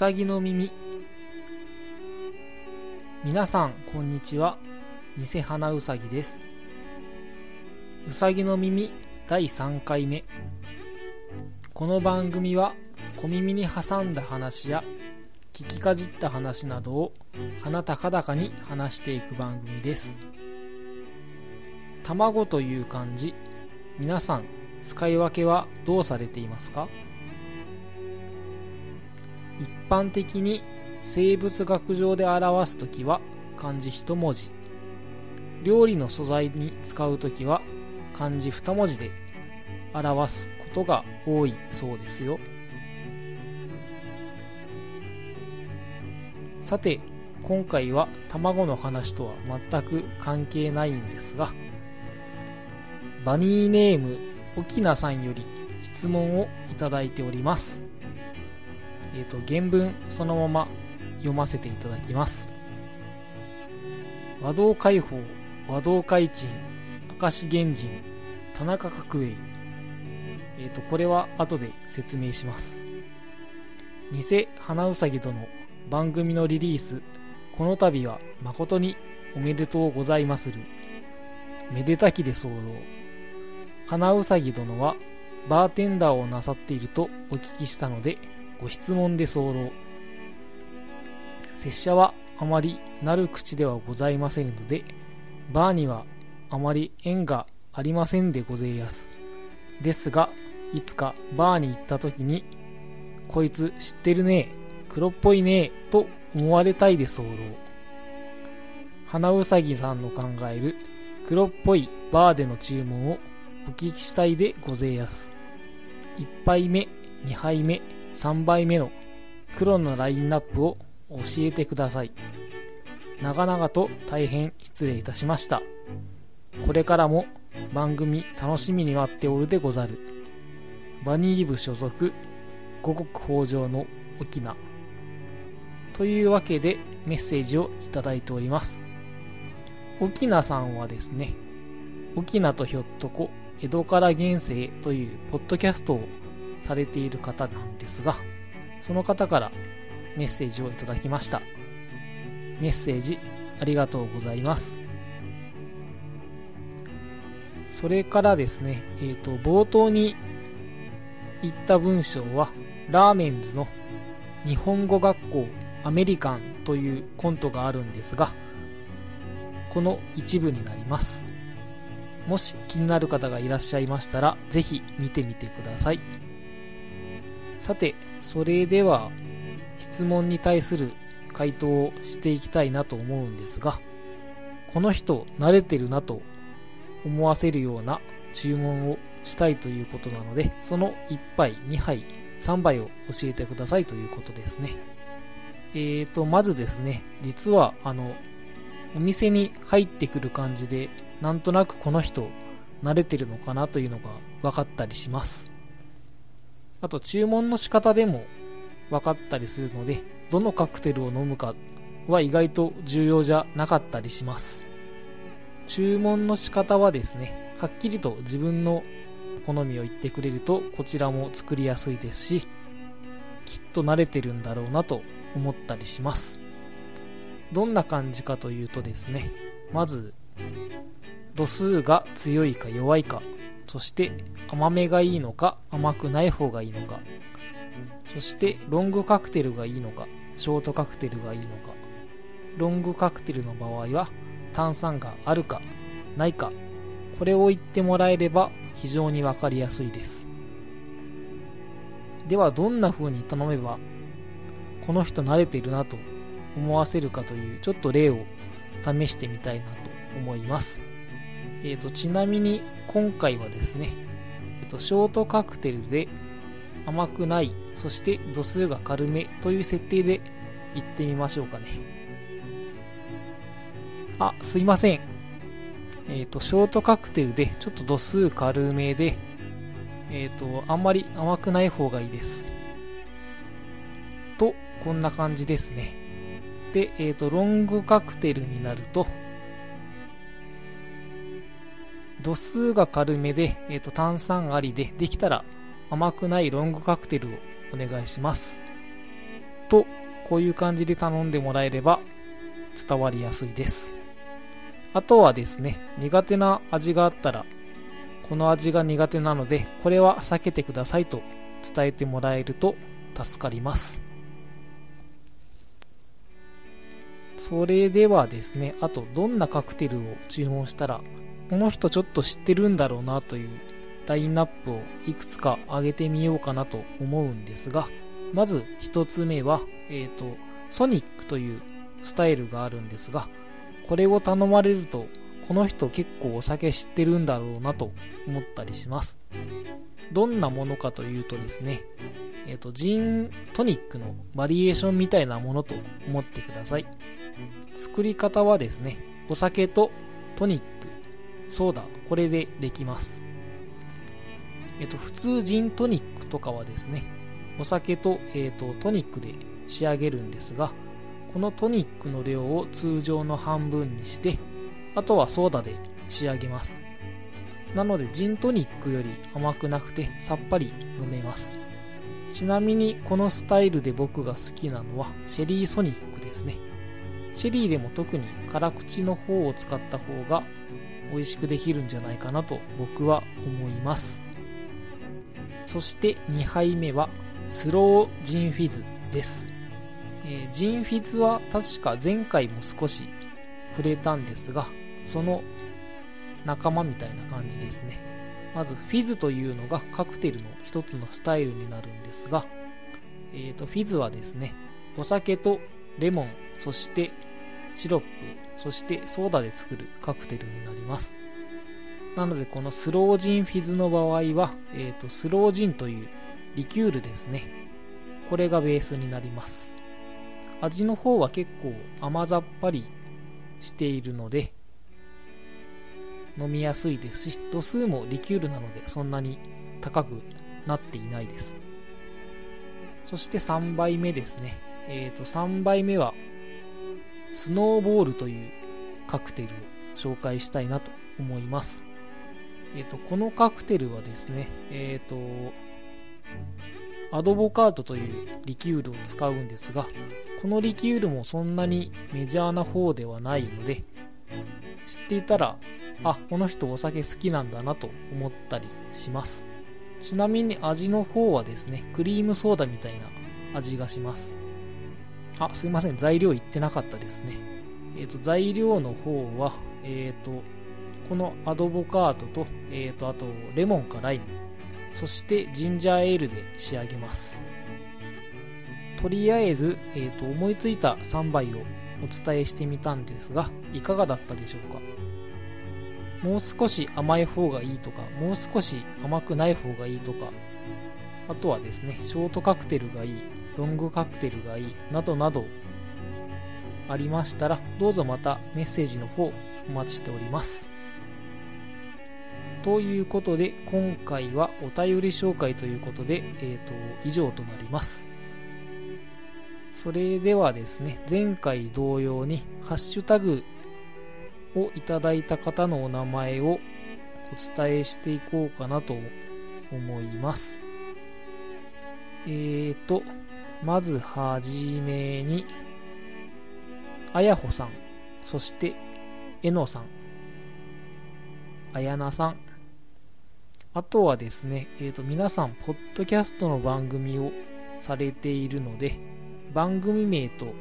さぎの耳。皆さんこんにちは。偽花うさぎです。うさぎの耳第3回目。この番組は小耳に挟んだ話や聞きかじった話などを鼻高々に話していく番組です。卵という漢字。皆さん使い分けはどうされていますか？般的に生物学上で表すときは漢字一文字。料理の素材に使うときは漢字二文字で表すことが多いそうですよ。さて今回は卵の話とは全く関係ないんですがバニーネーム沖縄さんより質問をいただいております。えっ、ー、と原文そのまま読ませていただきます。和道解放和道開鎮明石原人田中角栄。えっ、ー、とこれは後で説明します。偽花うさぎ殿番組のリリース。この度は誠におめでとうございまする。めでたきで候花うさぎ殿はバーテンダーをなさっているとお聞きしたのでご質問で候拙者はあまりなる口ではございませんのでバーにはあまり縁がありませんでごぜやす。ですがいつかバーに行った時にこいつ知ってるね黒っぽいねと思われたいで候花うさぎさんの考える黒っぽいバーでの注文をお聞きしたいでごぜやす。1杯目2杯目3杯目の黒のラインナップを教えてください。長々と大変失礼いたしました。これからも番組楽しみに待っておるでござる。バニー部所属五穀豊穣の沖縄。というわけでメッセージをいただいております。沖縄さんはですね沖縄とひょっとこ江戸から現世というポッドキャストをされている方なんですが、その方からメッセージをいただきました。メッセージありがとうございます。それからですね、えっ、ー、と、冒頭に言った文章は、ラーメンズの日本語学校アメリカンというコントがあるんですが、この一部になります。もし気になる方がいらっしゃいましたら、ぜひ見てみてください。さて、それでは質問に対する回答をしていきたいなと思うんですが、この人慣れてるなと思わせるような注文をしたいということなので、その1杯、2杯、3杯を教えてくださいということですね。えーと、まずですね、実はあの、お店に入ってくる感じで、なんとなくこの人慣れてるのかなというのが分かったりします。あと注文の仕方でも分かったりするので、どのカクテルを飲むかは意外と重要じゃなかったりします。注文の仕方はですね、はっきりと自分の好みを言ってくれるとこちらも作りやすいですし、きっと慣れてるんだろうなと思ったりします。どんな感じかというとですね、まず、度数が強いか弱いかそして甘めがいいのか甘くない方がいいのか。そしてロングカクテルがいいのかショートカクテルがいいのか。ロングカクテルの場合は炭酸があるかないか。これを言ってもらえれば非常に分かりやすいです。ではどんな風に頼めばこの人慣れてるなと思わせるかというちょっと例を試してみたいなと思います。えーと、ちなみに今回はですね、えーと、ショートカクテルで甘くない、そして度数が軽めという設定でいってみましょうかね。あ、すいません。えっ、ー、と、ショートカクテルでちょっと度数軽めで、えっ、ー、と、あんまり甘くない方がいいです。と、こんな感じですね。で、えっ、ー、と、ロングカクテルになると、度数が軽めで、えーと、炭酸ありで、できたら甘くないロングカクテルをお願いします。と、こういう感じで頼んでもらえれば伝わりやすいです。あとはですね、苦手な味があったら、この味が苦手なので、これは避けてくださいと伝えてもらえると助かります。それではですね、あとどんなカクテルを注文したら、この人ちょっと知ってるんだろうなというラインナップをいくつか上げてみようかなと思うんですが、まず1つ目は、えっ、ー、と、ソニックというスタイルがあるんですが、これを頼まれると、この人結構お酒知ってるんだろうなと思ったりします。どんなものかというとですね、えっ、ー、と、ジントニックのバリエーションみたいなものと思ってください。作り方はですね、お酒とトニック、ソーダ、これでできます。えっ、と、普通ジントニックとかはですね、お酒と,、えーとトニックで仕上げるんですが、このトニックの量を通常の半分にしてあとはソーダで仕上げます。なのでジントニックより甘くなくてさっぱり飲めます。ちなみにこのスタイルで僕が好きなのはシェリーソニックですね。シェリーでも特に辛口の方を使った方が美味しくできるんじゃないかなと僕は思いますそして2杯目はスロージンフィズですえー、ジンフィズは確か前回も少し触れたんですが、その仲間みたいな感じですね。まず、フィズというのがカクテルの一つのスタイルになるんですが、えーと、フィズはですね、お酒とレモン、そしてシロップ、そしてソーダで作るカクテルになります。なので、このスロージンフィズの場合は、えーと、スロージンというリキュールですね。これがベースになります。味の方は結構甘ざっぱりしているので飲みやすいですし度数もリキュールなのでそんなに高くなっていないですそして3杯目ですねえっ、ー、と3杯目はスノーボールというカクテルを紹介したいなと思います。えっ、ー、とこのカクテルはですねえっ、ー、とアドボカートというリキュールを使うんですがこのリキュールもそんなにメジャーな方ではないので知っていたらあこの人お酒好きなんだなと思ったりします。ちなみに味の方はですねクリームソーダみたいな味がします。あすいません。材料言ってなかったですね。えっ、ー、と材料の方はえっ、ー、とこのアドボカートと,、えーとあとレモンかライム。そしてジンジャーエールで仕上げます。とりあえず、えーと、思いついた3杯をお伝えしてみたんですがいかがだったでしょうか？もう少し甘い方がいいとかもう少し甘くない方がいいとかあとはですねショートカクテルがいい。ロングカクテルがいいなどなどありましたらどうぞまたメッセージの方お待ちしております。ということで今回はお便り紹介ということで、えーと、以上となります。それではですね前回同様にハッシュタグをいただいた方のお名前をお伝えしていこうかなと思います。えーとまずはじめにあやほさんそしてえのさんあやなさんあとはですね、えっ、ー、と、皆さん、ポッドキャストの番組をされているので、番組名と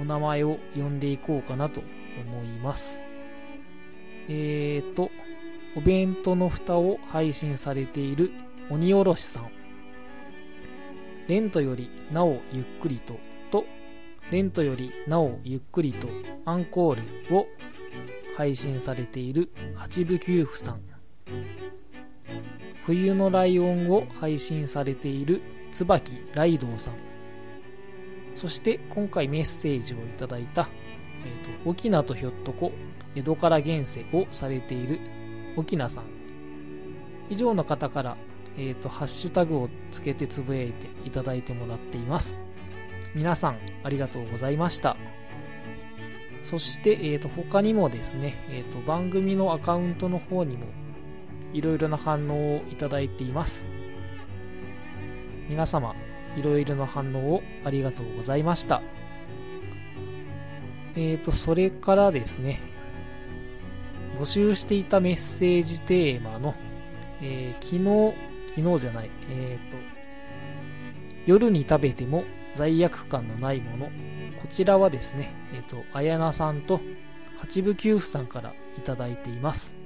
お名前を呼んでいこうかなと思います。えっ、ー、と、お弁当の蓋を配信されている鬼おろしさん。レントよりなおゆっくりとと、レントよりなおゆっくりとアンコールを配信されている八部九夫さん。冬のライオンを配信されている椿ライドウさんそして今回メッセージをいただいた、えーと、沖縄とひょっとこ江戸から現世をされている沖縄さん以上の方から、えーと、ハッシュタグをつけてつぶやいていただいてもらっています。皆さんありがとうございました。そして、えーと、他にもですね、えーと番組のアカウントの方にもいろいろな反応をいただいています。皆様いろいろな反応をありがとうございました。えーと、それからですね、募集していたメッセージテーマの、えー、昨日、昨日じゃない、えーと、夜に食べても罪悪感のないもの、こちらはですね、えっ、ー、と、あやなさんと八部九夫さんからいただいています。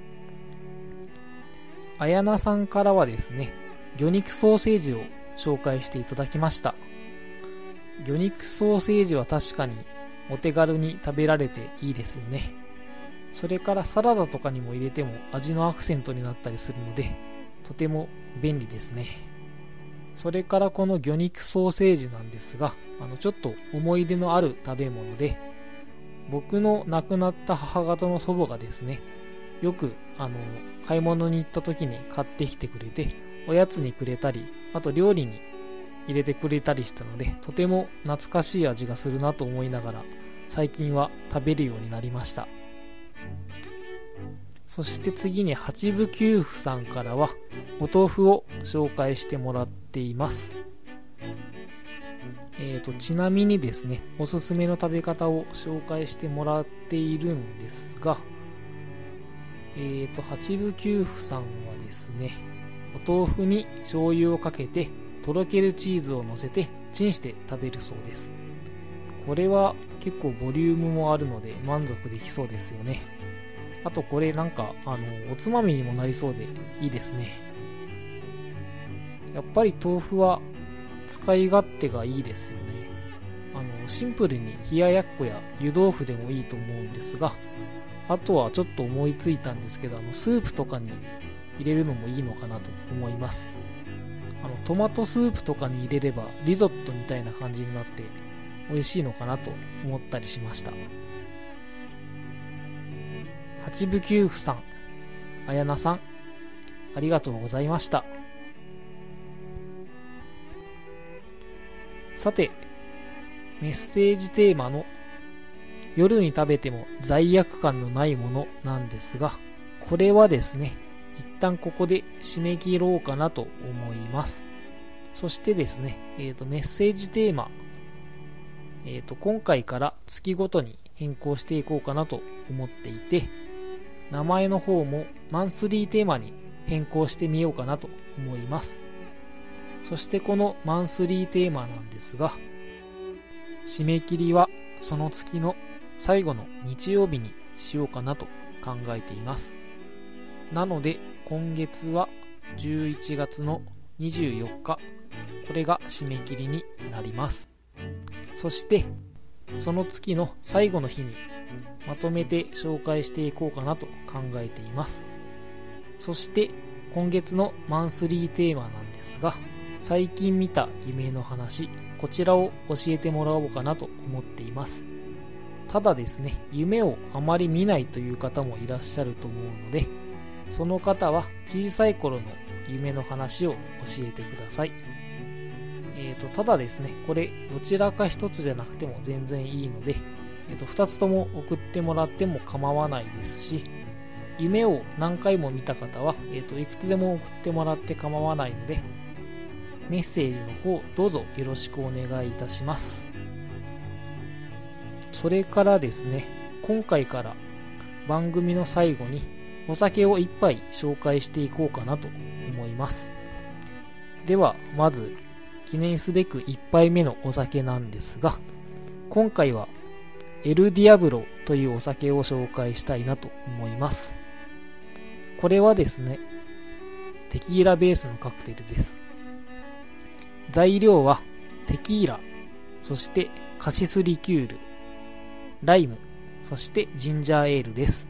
あやなさんからはですね、魚肉ソーセージを紹介していただきました。魚肉ソーセージは確かにお手軽に食べられていいですよね。それからサラダとかにも入れても味のアクセントになったりするので、とても便利ですね。それからこの魚肉ソーセージなんですが、あのちょっと思い出のある食べ物で、僕の亡くなった母方の祖母がですね、よくあの買い物に行った時に買ってきてくれて、おやつにくれたり、あと料理に入れてくれたりしたので、とても懐かしい味がするなと思いながら、最近は食べるようになりました。そして次に八部九夫さんからは、お豆腐を紹介してもらっています。えーと、ちなみにですね、おすすめの食べ方を紹介してもらっているんですが、えーと、八部九夫さんはですね、お豆腐に醤油をかけて、とろけるチーズを乗せて、チンして食べるそうです。これは結構ボリュームもあるので満足できそうですよね。あとこれなんか、あの、おつまみにもなりそうでいいですね。やっぱり豆腐は使い勝手がいいですよね。あの、シンプルに冷ややっこや湯豆腐でもいいと思うんですが、あとはちょっと思いついたんですけど、あの、スープとかに入れるのもいいのかなと思います。あの、トマトスープとかに入れればリゾットみたいな感じになって美味しいのかなと思ったりしました。八部九夫さん、あやなさん、ありがとうございました。さて、メッセージテーマの夜に食べても罪悪感のないものなんですが、これはですね、一旦ここで締め切ろうかなと思います。そしてですね、えー、とメッセージテーマ、えー、と今回から月ごとに変更していこうかなと思っていて、名前の方もマンスリーテーマに変更してみようかなと思います。そしてこのマンスリーテーマなんですが、締め切りはその月の最後の日曜日にしようかなと考えています。なので今月は11月の24日、これが締め切りになります。そしてその月の最後の日にまとめて紹介していこうかなと考えています。そして今月のマンスリーテーマなんですが、最近見た夢の話、こちらを教えてもらおうかなと思っています。ただですね、夢をあまり見ないという方もいらっしゃると思うので、その方は小さい頃の夢の話を教えてください。えーと、ただですね、これどちらか一つじゃなくても全然いいので、えーと、2つとも送ってもらっても構わないですし、夢を何回も見た方は、えーといくつでも送ってもらって構わないので、メッセージの方どうぞよろしくお願いいたします。それからですね今回から番組の最後にお酒を一杯紹介していこうかなと思います。ではまず記念すべく1杯目のお酒なんですが今回はエルディアブロというお酒を紹介したいなと思いますこれはですねテキーラベースのカクテルです材料はテキーラ、そしてカシスリキュール、ライム、そしてジンジャーエールです。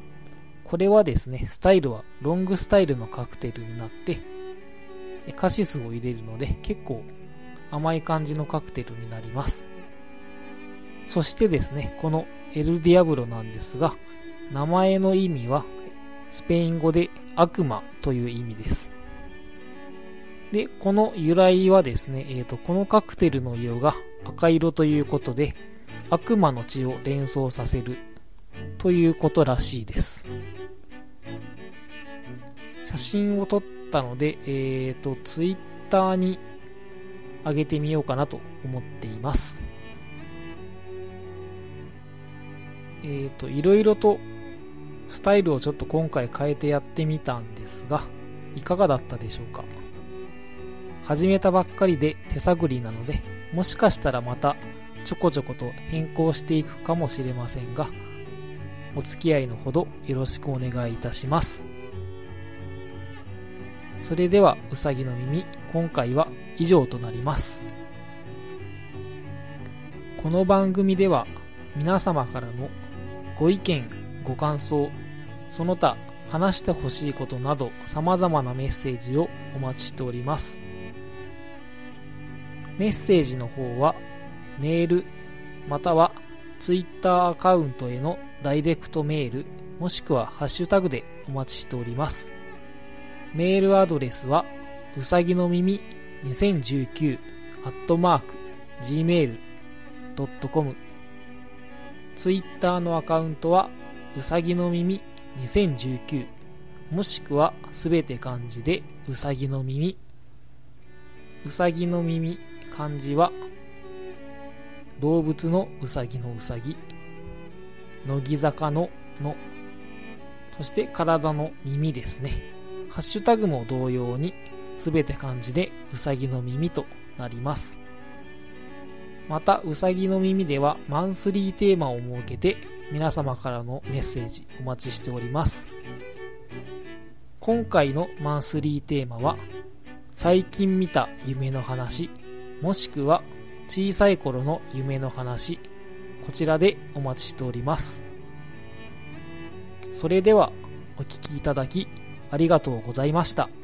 これはですね、スタイルはロングスタイルのカクテルになって、カシスを入れるので結構甘い感じのカクテルになります。そしてですね、このエルディアブロなんですが、名前の意味はスペイン語で悪魔という意味です。で、この由来はですね、えーと、このカクテルの色が赤色ということで、悪魔の血を連想させるということらしいです。写真を撮ったので、えーと、ツイッターに上げてみようかなと思っています。えっ、ー、と、いろいろとスタイルをちょっと今回変えてやってみたんですが、いかがだったでしょうか？始めたばっかりで手探りなので、もしかしたらまたちょこちょこと変更していくかもしれませんが、お付き合いのほどよろしくお願いいたします。それでは、うさぎの耳、今回は以上となります。この番組では皆様からのご意見、ご感想、その他話してほしいことなど様々なメッセージをお待ちしております。メッセージの方はメールまたはツイッターアカウントへのダイレクトメールもしくはハッシュタグでお待ちしております。メールアドレスはうさぎの耳2019アットマーク gmail.com ツイッターのアカウントはうさぎの耳2019もしくはすべて漢字でうさぎの耳。うさぎの耳漢字は動物のうさぎのうさぎ。乃木坂のの。そして体の耳ですね。ハッシュタグも同様にすべて漢字でうさぎの耳となります。またうさぎの耳ではマンスリーテーマを設けて皆様からのメッセージお待ちしております今回のマンスリーテーマは最近見た夢の話もしくは小さい頃の夢の話こちらでお待ちしておりますそれではお聴きいただきありがとうございました。